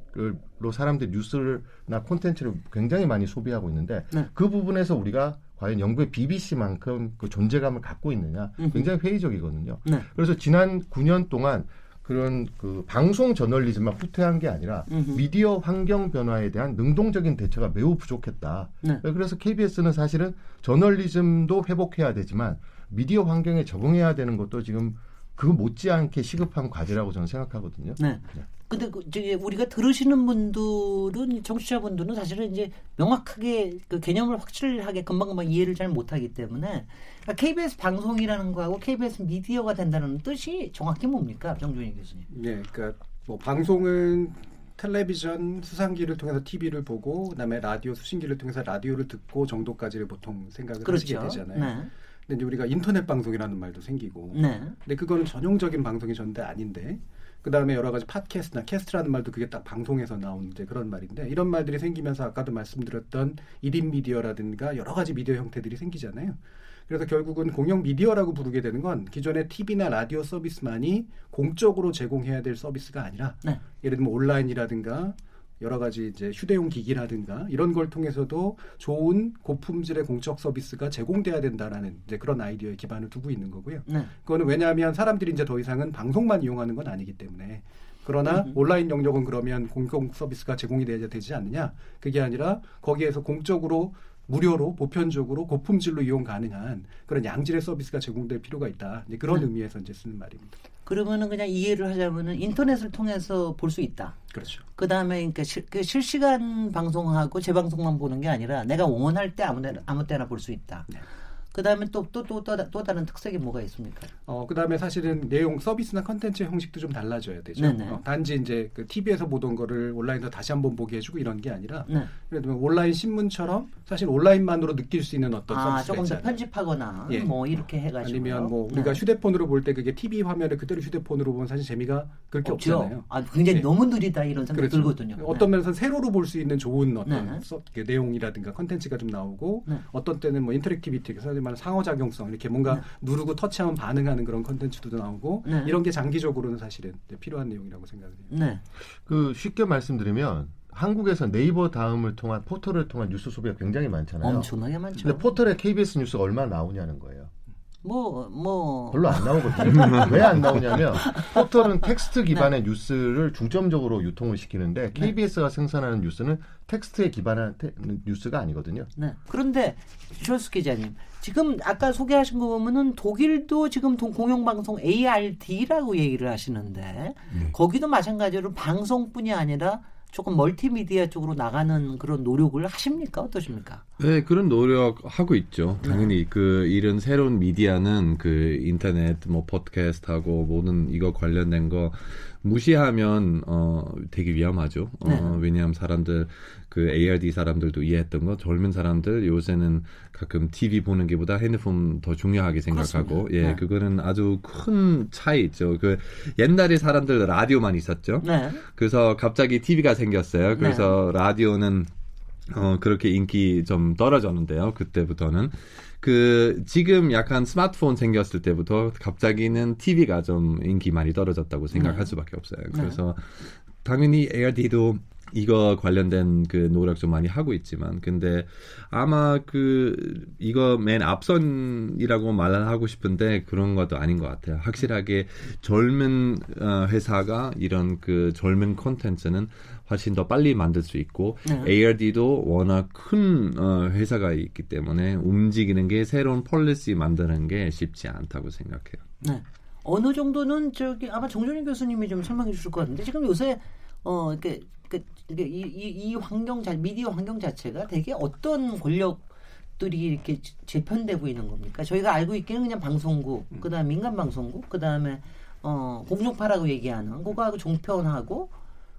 로 사람들이 뉴스나 콘텐츠를 굉장히 많이 소비하고 있는데 네. 그 부분에서 우리가 과연 영국의 BBC만큼 그 존재감을 갖고 있느냐 굉장히 회의적이거든요. 네. 그래서 지난 9년 동안 그런 그 방송 저널리즘만 후퇴한 게 아니라 음흠. 미디어 환경 변화에 대한 능동적인 대처가 매우 부족했다. 네. 그래서 KBS는 사실은 저널리즘도 회복해야 되지만 미디어 환경에 적응해야 되는 것도 지금 그 못지않게 시급한 과제라고 저는 생각하거든요. 네. 네. 근데 그 저기 우리가 들으시는 분들은 청취자분들은 사실은 이제 명확하게 그 개념을 확실하게 금방금방 이해를 잘 못하기 때문에 그러니까 KBS 방송이라는 거하고 KBS 미디어가 된다는 뜻이 정확히 뭡니까, 정준희 교수님? 네, 그러니까 뭐 방송은 텔레비전 수상기를 통해서 TV를 보고 그다음에 라디오 수신기를 통해서 라디오를 듣고 정도까지를 보통 생각을 그렇죠. 하시게 되잖아요. 네. 근데 이제 우리가 인터넷 방송이라는 말도 생기고, 네. 근데 그거는 전통적인 방송이 절대 아닌데 그 다음에 여러 가지 팟캐스트나 cast라는 말도 그게 딱 방송에서 나온 이제 그런 말인데 이런 말들이 생기면서 아까도 말씀드렸던 1인 미디어라든가 여러 가지 미디어 형태들이 생기잖아요. 그래서 결국은 공영 미디어라고 부르게 되는 건 기존의 TV나 라디오 서비스만이 공적으로 제공해야 될 서비스가 아니라 네. 예를 들면 온라인이라든가 여러 가지 이제 휴대용 기기라든가 이런 걸 통해서도 좋은 고품질의 공적 서비스가 제공돼야 된다라는 이제 그런 아이디어에 기반을 두고 있는 거고요. 네. 그거는 왜냐하면 사람들이 이제 더 이상은 방송만 이용하는 건 아니기 때문에 그러나 음흠. 온라인 영역은 그러면 공공 서비스가 제공이 돼야 되지 않느냐? 그게 아니라 거기에서 공적으로 무료로 보편적으로 고품질로 이용 가능한 그런 양질의 서비스가 제공될 필요가 있다. 그런 네. 의미에서 이제 쓰는 말입니다. 그러면은 그냥 이해를 하자면은 인터넷을 통해서 볼 수 있다. 그렇죠. 그 다음에 그러니까 실, 그 실시간 방송하고 재방송만 보는 게 아니라 내가 원할 때 아무, 아무 때나 볼 수 있다. 네. 그 다음에 또, 또, 또, 또, 또 다른 특색이 뭐가 있습니까? 어, 그 다음에 사실은 내용 서비스나 컨텐츠 형식도 좀 달라져야 되죠. 어, 단지 이제 그 TV에서 보던 거를 온라인에서 다시 한번 보게 해주고 이런 게 아니라, 네. 예를 들면 온라인 신문처럼 사실 온라인만으로 느낄 수 있는 어떤 아, 조금 더 편집하거나 예. 뭐 이렇게 해가지고 아니면 뭐 우리가 네. 휴대폰으로 볼 때 그게 TV 화면을 그대로 휴대폰으로 보면 사실 재미가 그렇게 없죠. 없잖아요. 아, 굉장히 예. 너무 느리다 이런 생각 그렇죠. 들거든요. 어떤 네. 면에서 세로로 볼 수 있는 좋은 어떤 네. 서, 그 내용이라든가 컨텐츠가 좀 나오고 네. 어떤 때는 뭐 interactivity, 그래서 말하는 상호작용성 이렇게 뭔가 네. 누르고 터치하면 반응하는 그런 컨텐츠도 나오고 네. 이런 게 장기적으로는 사실은 필요한 내용이라고 생각해요. 네. 그 쉽게 말씀드리면 한국에서 네이버 다음을 통한 포털을 통한 뉴스 소비가 굉장히 많잖아요. 엄청나게 많죠. 근데 포털에 KBS 뉴스가 얼마나 나오냐는 거예요. 뭐, 뭐. 별로 안 나오거든요. 왜 안 나오냐면, 포털은 텍스트 기반의 네. 뉴스를 중점적으로 유통을 시키는데, KBS가 네. 생산하는 뉴스는 텍스트에 기반한 테, 뉴스가 아니거든요. 네. 그런데, 숄츠 기자님, 지금 아까 소개하신 거 보면은 독일도 지금 공영방송 ARD라고 얘기를 하시는데, 네. 거기도 마찬가지로 방송뿐이 아니라 조금 멀티미디어 쪽으로 나가는 그런 노력을 하십니까? 어떠십니까? 네, 그런 노력 하고 있죠. 당연히 네. 그 이런 새로운 미디어는 그 인터넷 뭐 팟캐스트하고 모든 이거 관련된 거 무시하면 어 되게 위험하죠. 어, 네. 왜냐하면 사람들 그 ARD 사람들도 이해했던 거 젊은 사람들 요새는 가끔 TV 보는 게보다 핸드폰 더 중요하게 생각하고 그렇습니다. 예 네. 그거는 아주 큰 차이 있죠. 그 옛날에 사람들 라디오만 있었죠. 네. 그래서 갑자기 TV가 생겼어요. 그래서 네. 라디오는 어 그렇게 인기 좀 떨어졌는데요. 그때부터는 그 지금 약간 스마트폰 생겼을 때부터 갑자기는 TV가 좀 인기 많이 떨어졌다고 생각할 네. 수밖에 없어요. 네. 그래서 당연히 ARD도 이거 관련된 그 노력 좀 많이 하고 있지만 근데 아마 그 이거 맨 앞선이라고 말을 하고 싶은데 그런 것도 아닌 것 같아요. 확실하게 젊은 어, 회사가 이런 그 젊은 콘텐츠는 훨씬 더 빨리 만들 수 있고 네. ARD도 워낙 큰 어, 회사가 있기 때문에 움직이는 게 새로운 policy 만드는 게 쉽지 않다고 생각해요. 네. 어느 정도는 저기 아마 정준희 교수님이 좀 설명해 주실 것 같은데 지금 요새 어 이렇게 그, 이, 이, 이 환경 자 미디어 환경 자체가 되게 어떤 권력 들이 이렇게 재편되고 있는 겁니까? 저희가 알고 있기는 그냥 방송국, 음. 그다음 에 민간 방송국, 그다음에 어 공중파라고 얘기하는 그거하고 종편하고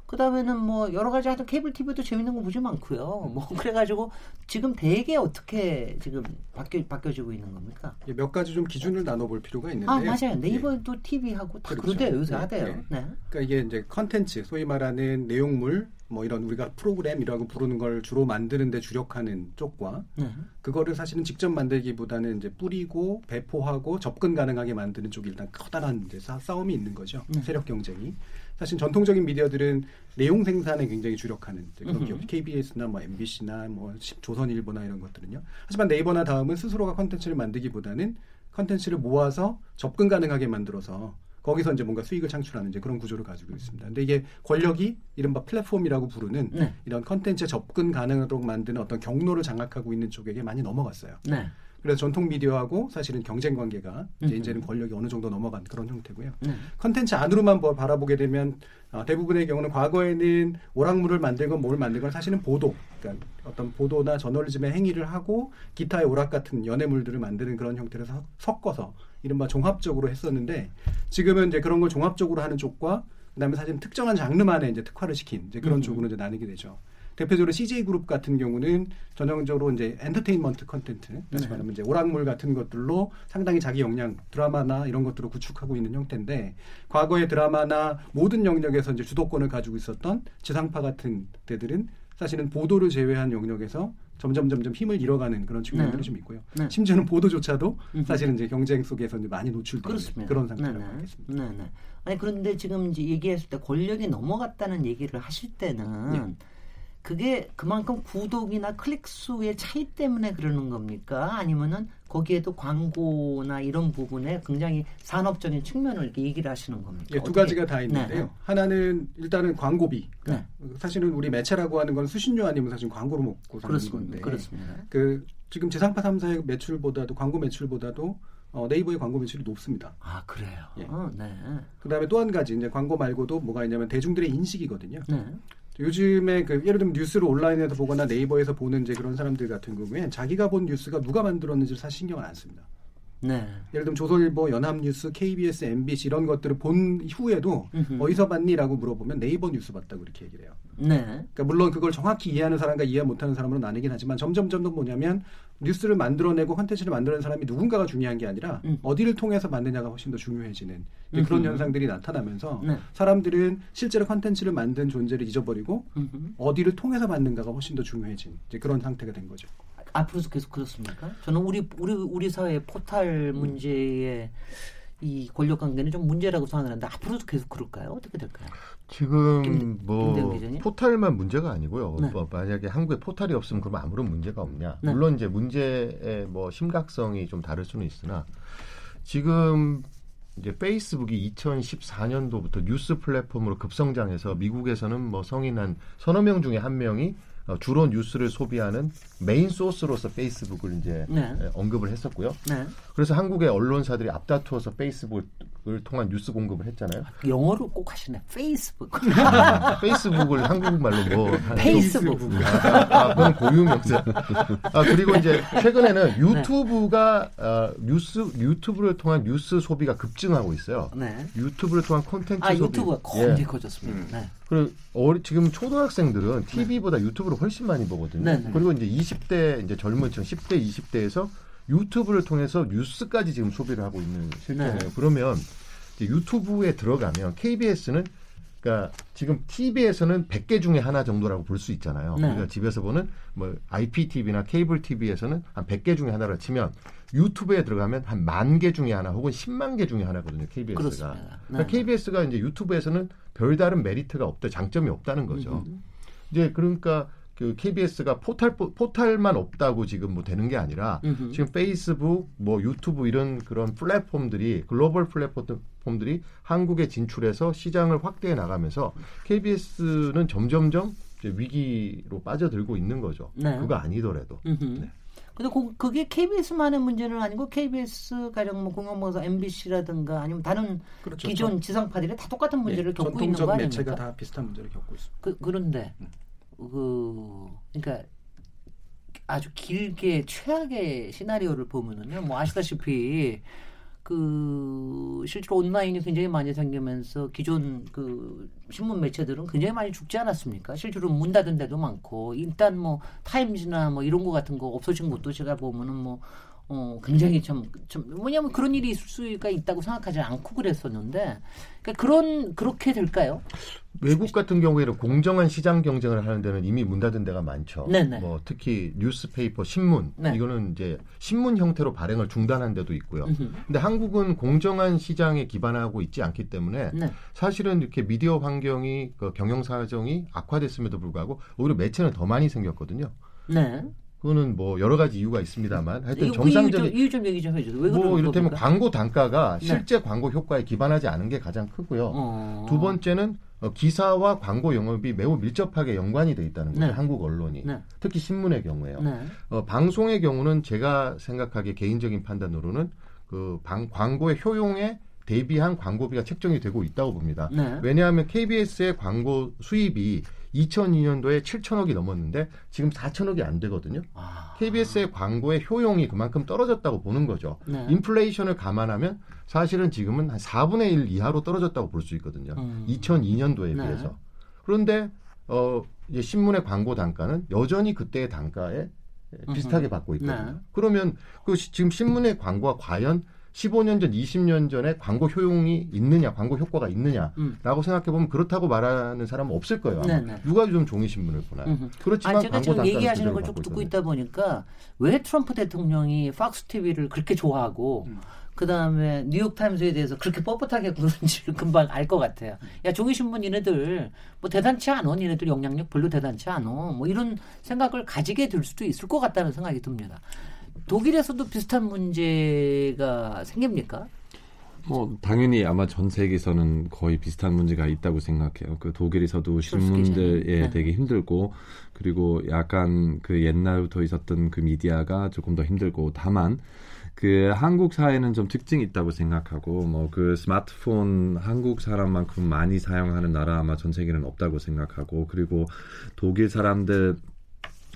그다음에는 뭐 여러 가지 하여튼 케이블 TV도 재밌는 거 무지 많고요. 뭐 그래가지고 지금 대개 어떻게 지금 바뀌어 바뀌어지고 있는 겁니까? 예, 몇 가지 좀 기준을 나눠볼 필요가 있는데. 아 맞아요. 네이버도 예. TV하고 다 그렇죠. 그러대요 요새 네, 하대요. 네. 네. 그러니까 이게 이제 컨텐츠 소위 말하는 내용물 뭐 이런 우리가 프로그램이라고 부르는 걸 주로 만드는데 주력하는 쪽과 네. 그거를 사실은 직접 만들기보다는 이제 뿌리고 배포하고 접근 가능하게 만드는 쪽이 일단 커다란 이제 싸움이 있는 거죠. 네. 세력 경쟁이. 사실 전통적인 미디어들은 내용 생산에 굉장히 주력하는 그런 기업, KBS나 뭐 MBC나 뭐 조선일보나 이런 것들은요. 하지만 네이버나 다음은 스스로가 컨텐츠를 만들기보다는 컨텐츠를 모아서 접근 가능하게 만들어서 거기서 이제 뭔가 수익을 창출하는 이제 그런 구조를 가지고 있습니다. 근데 이게 권력이 이른바 플랫폼이라고 부르는 네. 이런 컨텐츠에 접근 가능하도록 만드는 어떤 경로를 장악하고 있는 쪽에게 많이 넘어갔어요. 네. 그래서 전통 미디어하고 사실은 경쟁 관계가 이제 음. 이제는 권력이 어느 정도 넘어간 그런 형태고요. 네. 컨텐츠 안으로만 바라보게 되면 어, 대부분의 경우는 과거에는 오락물을 만들건 뭘 만들건 사실은 보도, 그러니까 어떤 보도나 저널리즘의 행위를 하고 기타의 오락 같은 연애물들을 만드는 그런 형태를 섞어서 이른바 종합적으로 했었는데 지금은 이제 그런 걸 종합적으로 하는 쪽과 그다음에 사실 특정한 장르만에 이제 특화를 시킨 이제 그런 음. 쪽으로 이제 나뉘게 되죠. 대표적으로 CJ 그룹 같은 경우는 전형적으로 이제 엔터테인먼트 다시 네. 말하면 이제 오락물 같은 것들로 상당히 자기 역량 드라마나 이런 것들을 구축하고 있는 형태인데 과거의 드라마나 모든 영역에서 이제 주도권을 가지고 있었던 지상파 같은 데들은 사실은 보도를 제외한 영역에서 점점 점점 힘을 잃어가는 그런 측면들이 네. 좀 있고요. 네. 심지어는 보도조차도 사실은 이제 경쟁 속에서 이제 많이 노출되는 그런 상태라고 네, 네. 하겠습니다. 네, 네. 아니 그런데 지금 이제 얘기했을 때 권력이 넘어갔다는 얘기를 하실 때는 네. 그게 그만큼 구독이나 클릭 수의 차이 때문에 그러는 겁니까? 아니면은 거기에도 광고나 이런 부분에 굉장히 산업적인 측면을 이렇게 얘기를 하시는 겁니까? 예, 두 가지가 다 있는데요. 네. 하나는 일단은 광고비. 그러니까 네. 사실은 우리 매체라고 하는 건 수신료 아니면 사실 광고로 먹고 사는 그렇습니다. 건데. 그렇습니다. 그 지금 지상파 3사의 매출보다도 광고 매출보다도 어, 네이버의 광고 매출이 높습니다. 아 그래요. 예. 어, 네. 그다음에 또 한 가지 이제 광고 말고도 뭐가 있냐면 대중들의 인식이거든요. 네. 요즘에 그 예를 들면 뉴스를 온라인에서 보거나 네이버에서 보는 이제 그런 사람들 같은 경우에 자기가 본 뉴스가 누가 만들었는지를 사실 신경을 안 씁니다. 네. 예를 들면 조선일보, 연합뉴스, KBS, MBC 이런 것들을 본 후에도 음흠. 어디서 봤니라고 물어보면 네이버 뉴스 봤다고 이렇게 얘기를 해요. 네. 그러니까 물론 그걸 정확히 이해하는 사람과 이해 못하는 사람으로 나뉘긴 하지만 점점 점점 뭐냐면 뉴스를 만들어내고 컨텐츠를 만들어낸 사람이 누군가가 중요한 게 아니라 음. 어디를 통해서 만드냐가 훨씬 더 중요해지는 그런 현상들이 나타나면서 네. 사람들은 실제로 컨텐츠를 만든 존재를 잊어버리고 음흠. 어디를 통해서 만든가가 훨씬 더 중요해진 이제 그런 상태가 된 거죠. 앞으로도 계속 그렇습니까? 저는 우리 우리 우리 사회 포탈 문제에 이 권력 관계는 좀 문제라고 생각하는데 앞으로도 계속 그럴까요? 어떻게 될까요? 지금 김, 뭐 포탈만 문제가 아니고요. 네. 뭐 만약에 한국에 포탈이 없으면 그러면 아무런 문제가 없냐? 네. 물론 이제 문제의 뭐 심각성이 좀 다를 수는 있으나 지금 이제 페이스북이 2014년도부터 뉴스 플랫폼으로 급성장해서 미국에서는 뭐 성인 한 서너 명 중에 한 명이 어, 주로 뉴스를 소비하는 main source로서 페이스북을 이제 네. 언급을 했었고요. 네. 그래서 한국의 언론사들이 앞다투어서 페이스북을 통한 뉴스 공급을 했잖아요. 영어로 꼭 하시네. 페이스북. 아, 페이스북을 한국말로 뭐 페이스북. 아, 그건 고유 명사. 아, 그리고 이제 최근에는 네. 유튜브가 네. 어, 뉴스 유튜브를 통한 뉴스 소비가 급증하고 있어요. 네. 유튜브를 통한 콘텐츠 아, 소비. 유튜브가 굉장히 예. 커졌습니다. 음. 네. 그리고 어리, 지금 초등학생들은 TV보다 유튜브를 훨씬 많이 보거든요. 그리고 이제 20대 이제 젊은 층 10대 20대에서 유튜브를 통해서 뉴스까지 지금 소비를 하고 있는 실정이에요. 네. 그러면 유튜브에 들어가면 KBS는 그러니까 지금 TV에서는 100개 중에 하나 정도라고 볼 수 있잖아요. 네. 우리가 집에서 보는 뭐 IPTV나 케이블 TV에서는 한 100개 중에 하나를 치면 유튜브에 들어가면 한 만 개 중에 하나 혹은 10만 개 중에 하나거든요. KBS가. 그렇습니다. 그러니까 네. 그러니까 KBS가 이제 유튜브에서는 별다른 메리트가 없다, 장점이 없다는 거죠. 음. 이제 그러니까 그 KBS가 포탈 포탈만 없다고 지금 뭐 되는 게 아니라 음흠. 지금 페이스북, 뭐 유튜브 이런 그런 플랫폼들이 글로벌 플랫폼들이 한국에 진출해서 시장을 확대해 나가면서 KBS는 점점점 이제 위기로 빠져들고 있는 거죠. 네. 그거 아니더라도. 네. 근데 그, 그게 KBS만의 문제는 아니고 KBS 가령 뭐 공영방송 MBC라든가 아니면 다른 그렇죠. 기존 지상파들이 다 똑같은 문제를 네, 겪고 있는 거 아닙니까? 매체가 다 비슷한 문제를 겪고 있습니다. 그, 그런데 음. 그 그러니까 아주 길게 최악의 시나리오를 보면은요. 뭐 아시다시피 그 실제로 온라인이 굉장히 많이 생기면서 기존 그 신문 매체들은 굉장히 많이 죽지 않았습니까? 실제로 문 닫은 데도 많고 일단 뭐 타임즈나 뭐 이런 거 같은 거 없어진 것도 제가 보면은 뭐 어, 굉장히 좀, 좀, 뭐냐면 그런 일이 있을 수가 있다고 생각하지 않고 그랬었는데, 그러니까 그런, 그렇게 될까요? 외국 같은 경우에는 공정한 시장 경쟁을 하는 데는 이미 문 닫은 데가 많죠. 네네. 뭐 특히 뉴스페이퍼, 신문, 네. 이거는 이제 신문 형태로 발행을 중단한 데도 있고요. 으흠. 근데 한국은 공정한 시장에 기반하고 있지 않기 때문에 네. 사실은 이렇게 미디어 환경이, 그 경영 사정이 악화됐음에도 불구하고 오히려 매체는 더 많이 생겼거든요. 네. 그거는 뭐 여러 가지 이유가 있습니다만 하여튼 정상적인 이유 좀, 얘기 좀 해주세요. 뭐 이를테면 광고 단가가 네. 실제 광고 효과에 기반하지 않은 게 가장 크고요. 어... 두 번째는 어, 기사와 광고 영업이 매우 밀접하게 연관이 돼 있다는 거예요. 네. 한국 언론이 네. 특히 신문의 경우에요. 네. 어, 방송의 경우는 제가 생각하기에 개인적인 판단으로는 그 방, 광고의 효용에 대비한 광고비가 책정이 되고 있다고 봅니다. 네. 왜냐하면 KBS의 광고 수입이 2002년도에 7천억이 넘었는데 지금 4천억이 안 되거든요. 아. KBS의 광고의 효용이 그만큼 떨어졌다고 보는 거죠. 네. 인플레이션을 감안하면 사실은 지금은 한 4분의 1 이하로 떨어졌다고 볼 수 있거든요. 음. 2002년도에 네. 비해서. 그런데 어 이제 신문의 광고 단가는 여전히 그때의 단가에 비슷하게 받고 있거든요. 네. 그러면 그 지금 신문의 광고가 과연 15년 전, 20년 전에 광고 효용이 있느냐, 광고 효과가 있느냐라고 음. 생각해 보면 그렇다고 말하는 사람은 없을 거예요. 아마. 누가 좀 종이 신문을 보나요? 음흠. 그렇지만 아니, 제가 지금 얘기하시는 걸 쭉 듣고 있다 보니까 왜 트럼프 대통령이 팍스 TV를 그렇게 좋아하고 음. 그 다음에 뉴욕 타임즈에 대해서 그렇게 뻣뻣하게 구는지를 금방 알 것 같아요. 야 종이 신문 이네들 뭐 대단치 않어, 이네들 영향력 별로 대단치 않어, 뭐 이런 생각을 가지게 될 수도 있을 것 같다는 생각이 듭니다. 독일에서도 비슷한 문제가 생깁니까? 뭐 당연히 아마 전 세계에서는 거의 비슷한 문제가 있다고 생각해요. 그 독일에서도 신문들에 네. 되게 힘들고 그리고 약간 그 옛날부터 있었던 그 미디어가 조금 더 힘들고 다만 그 한국 사회는 좀 특징이 있다고 생각하고 뭐 그 스마트폰 한국 사람만큼 많이 사용하는 나라 아마 전 세계는 없다고 생각하고 그리고 독일 사람들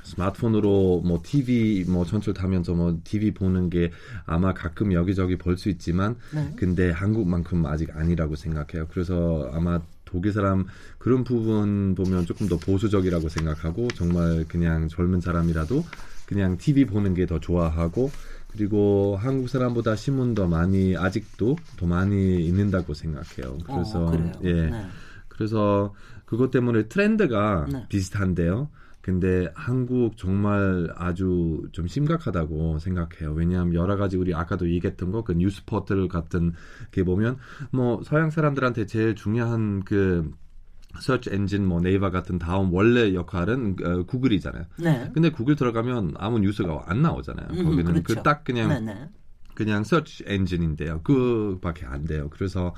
스마트폰으로 뭐 TV 뭐 전철 타면서 뭐 TV 보는 게 아마 가끔 여기저기 볼 수 있지만 네. 근데 한국만큼 아직 아니라고 생각해요. 그래서 아마 독일 사람 그런 부분 보면 조금 더 보수적이라고 생각하고 정말 그냥 젊은 사람이라도 그냥 TV 보는 게 더 좋아하고 그리고 한국 사람보다 신문 더 많이 아직도 더 많이 읽는다고 생각해요. 그래서 어, 예. 네. 그래서 그것 때문에 트렌드가 네. 비슷한데요. 근데 한국 정말 아주 좀 심각하다고 생각해요. 왜냐하면 여러 가지 우리 아까도 얘기했던 거 그 뉴스 포털 같은 게 보면 뭐 서양 사람들한테 제일 중요한 그 search engine 뭐 네이버 같은 다음 원래 역할은 어, 구글이잖아요. 네. 근데 구글 들어가면 아무 뉴스가 안 나오잖아요. 음, 거기는 그 그렇죠. 그 딱 그냥 네네. 그냥 서치 엔진인데요. 그밖에 안 돼요. 그래서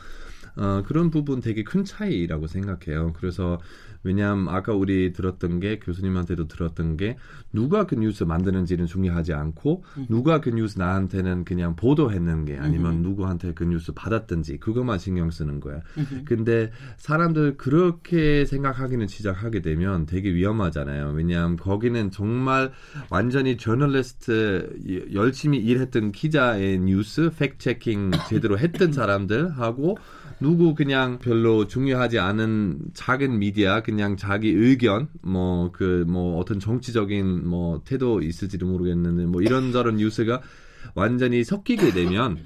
어, 그런 부분 되게 큰 차이라고 생각해요. 그래서 왜냐하면 아까 우리 들었던 게 교수님한테도 들었던 게 누가 그 뉴스 만드는지는 중요하지 않고 음. 누가 그 뉴스 나한테는 그냥 보도했는 게 아니면 음. 누구한테 그 뉴스 받았든지 그것만 신경 쓰는 거야. 음. 근데 사람들 그렇게 생각하기는 시작하게 되면 되게 위험하잖아요. 왜냐하면 거기는 정말 완전히 저널리스트 열심히 일했던 기자의 뉴스 팩 체킹 제대로 했던 사람들하고 누구 그냥 별로 중요하지 않은 작은 미디어 그냥 자기 의견 뭐 그뭐 그 뭐 어떤 정치적인 뭐 태도 있을지도 모르겠는데 뭐 이런저런 뉴스가 완전히 섞이게 되면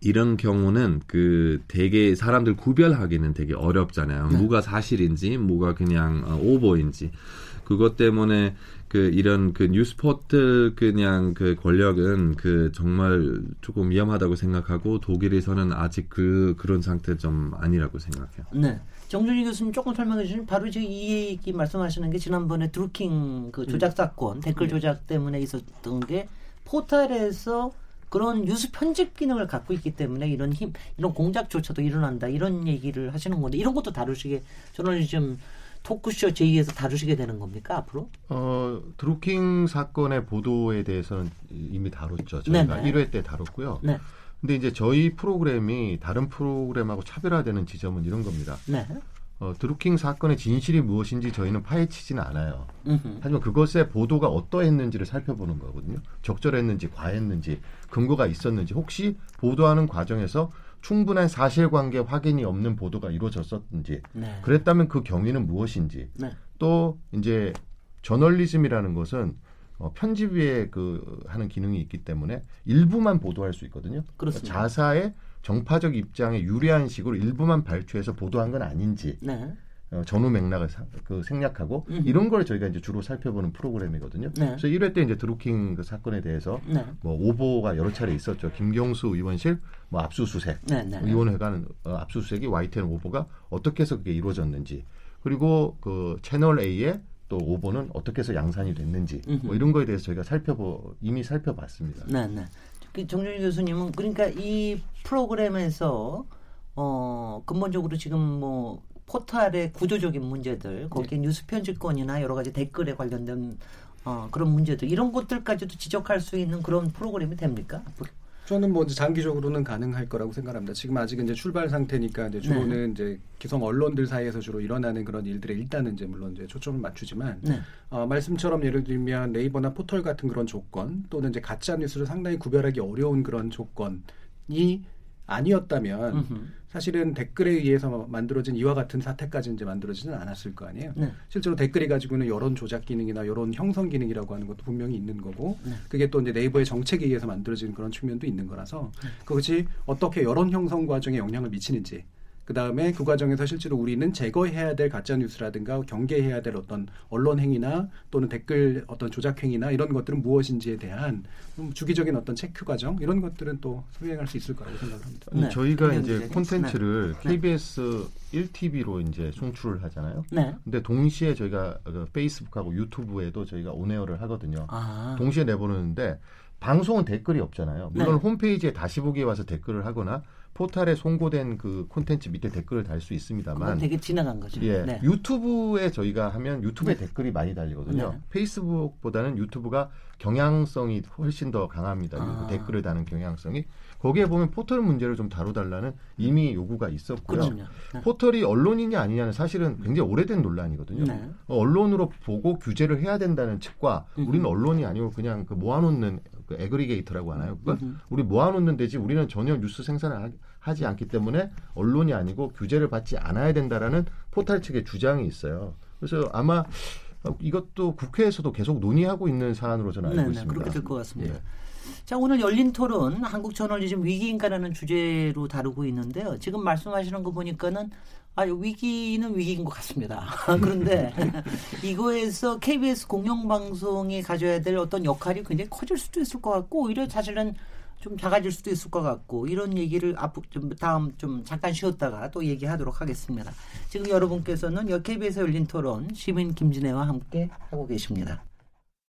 이런 경우는 그 되게 사람들 구별하기는 되게 어렵잖아요. 네. 뭐가 사실인지, 뭐가 그냥 어, 오버인지. 그것 때문에 그 이런 그 뉴스포트 그냥 그 권력은 그 정말 조금 위험하다고 생각하고 독일에서는 아직 그 그런 상태 좀 아니라고 생각해요. 네. 정준희 교수님 조금 설명해 주시면 바로 지금 이 얘기 말씀하시는 게 지난번에 드루킹 그 조작 사건 음. 댓글 네. 조작 때문에 있었던 게 포털에서 그런 뉴스 편집 기능을 갖고 있기 때문에 이런 힘 이런 공작조차도 일어난다 이런 얘기를 하시는 건데 이런 것도 다루시게 저널리즘 토크쇼 제2에서 다루시게 되는 겁니까 앞으로? 어 드루킹 사건의 보도에 대해서는 이미 다뤘죠. 저희가 네네. 1회 때 다뤘고요. 네. 근데 이제 저희 프로그램이 다른 프로그램하고 차별화되는 지점은 이런 겁니다. 네. 어, 드루킹 사건의 진실이 무엇인지 저희는 파헤치지는 않아요. 하지만 그것의 보도가 어떠했는지를 살펴보는 거거든요. 적절했는지, 과했는지, 근거가 있었는지, 혹시 보도하는 과정에서 충분한 사실관계 확인이 없는 보도가 이루어졌었는지, 네. 그랬다면 그 경위는 무엇인지, 네. 또 이제 저널리즘이라는 것은 어, 편집 위에 그 하는 기능이 있기 때문에 일부만 보도할 수 있거든요. 그렇습니다. 자사의 정파적 입장에 유리한 식으로 일부만 발췌해서 보도한 건 아닌지 네. 어, 전후 맥락을 사, 그 생략하고 음흠. 이런 걸 저희가 이제 주로 살펴보는 프로그램이거든요. 네. 그래서 1회 때 이제 드루킹 그 사건에 대해서 네. 뭐 오보가 여러 차례 있었죠. 김경수 의원실 뭐 압수수색, 네, 네. 의원회관 어, 압수수색이 YTN 오보가 어떻게 해서 그게 이루어졌는지 그리고 그 채널 A의 또 오보는 어떻게 해서 양산이 됐는지 뭐 이런 거에 대해서 저희가 살펴보 이미 살펴봤습니다. 네, 네. 그 정준희 교수님은 그러니까 이 프로그램에서 어 근본적으로 지금 뭐 포털의 구조적인 문제들 거기에 네. 뉴스 편집권이나 여러 가지 댓글에 관련된 어, 그런 문제들 이런 것들까지도 지적할 수 있는 그런 프로그램이 됩니까? 저는 뭐 장기적으로는 가능할 거라고 생각합니다. 지금 아직 이제 출발 상태니까 이제 주로는 네. 이제 기성 언론들 사이에서 주로 일어나는 그런 일들에 일단은 이제 물론 이제 초점을 맞추지만 네. 어, 말씀처럼 예를 들면 네이버나 포털 같은 그런 조건 또는 이제 가짜 뉴스를 상당히 구별하기 어려운 그런 조건이 아니었다면 음흠. 사실은 댓글에 의해서 만들어진 이와 같은 사태까지 이제 만들어지는 않았을 거 아니에요. 네. 실제로 댓글이 가지고는 여론 조작 기능이나 여론 형성 기능이라고 하는 것도 분명히 있는 거고 네. 그게 또 이제 네이버의 정책에 의해서 만들어진 그런 측면도 있는 거라서 네. 그것이 어떻게 여론 형성 과정에 영향을 미치는지 그 다음에 그 과정에서 실제로 우리는 제거해야 될 가짜 뉴스라든가 경계해야 될 어떤 언론 행위나 또는 댓글 어떤 조작 행위나 이런 것들은 무엇인지에 대한 주기적인 어떤 체크 과정 이런 것들은 또 수행할 수 있을 거라고 생각합니다. 네. 저희가 이제 콘텐츠를 네. KBS 1TV로 이제 송출을 하잖아요. 네. 근데 동시에 저희가 그 페이스북하고 유튜브에도 저희가 온에어를 하거든요. 아. 동시에 내보내는데 방송은 댓글이 없잖아요. 물론 네. 홈페이지에 다시 보기에 와서 댓글을 하거나 포탈에 송고된 그 콘텐츠 밑에 댓글을 달 수 있습니다만 되게 지나간 거죠. 예, 네. 유튜브에 저희가 하면 유튜브에 네. 댓글이 많이 달리거든요. 네. 페이스북보다는 유튜브가 경향성이 훨씬 더 강합니다. 아. 댓글을 다는 경향성이 거기에 보면 포털 문제를 좀 다뤄달라는 이미 요구가 있었고요. 네. 포털이 언론이냐 아니냐는 사실은 굉장히 오래된 논란이거든요. 네. 어, 언론으로 보고 규제를 해야 된다는 측과 우리는 언론이 아니고 그냥 그 모아놓는 그 aggregator라고 하나요? 그러니까 우리 모아놓는 데지 우리는 전혀 뉴스 생산을 하지 않기 때문에 언론이 아니고 규제를 받지 않아야 된다라는 포탈 측의 주장이 있어요. 그래서 아마 이것도 국회에서도 계속 논의하고 있는 사안으로 저는 알고 네네, 있습니다. 그렇게 될 것 같습니다. 예. 자, 오늘 열린 토론 한국 저널리즘 위기인가라는 주제로 다루고 있는데요. 지금 말씀하시는 거 보니까는 아, 위기는 위기인 것 같습니다. 그런데 이거에서 KBS 공영방송이 가져야 될 어떤 역할이 굉장히 커질 수도 있을 것 같고 오히려 사실은 좀 작아질 수도 있을 것 같고 이런 얘기를 앞으로 좀 다음 좀 잠깐 쉬었다가 또 얘기하도록 하겠습니다. 지금 여러분께서는 KBS 열린 토론 시민 김진애와 함께 하고 계십니다.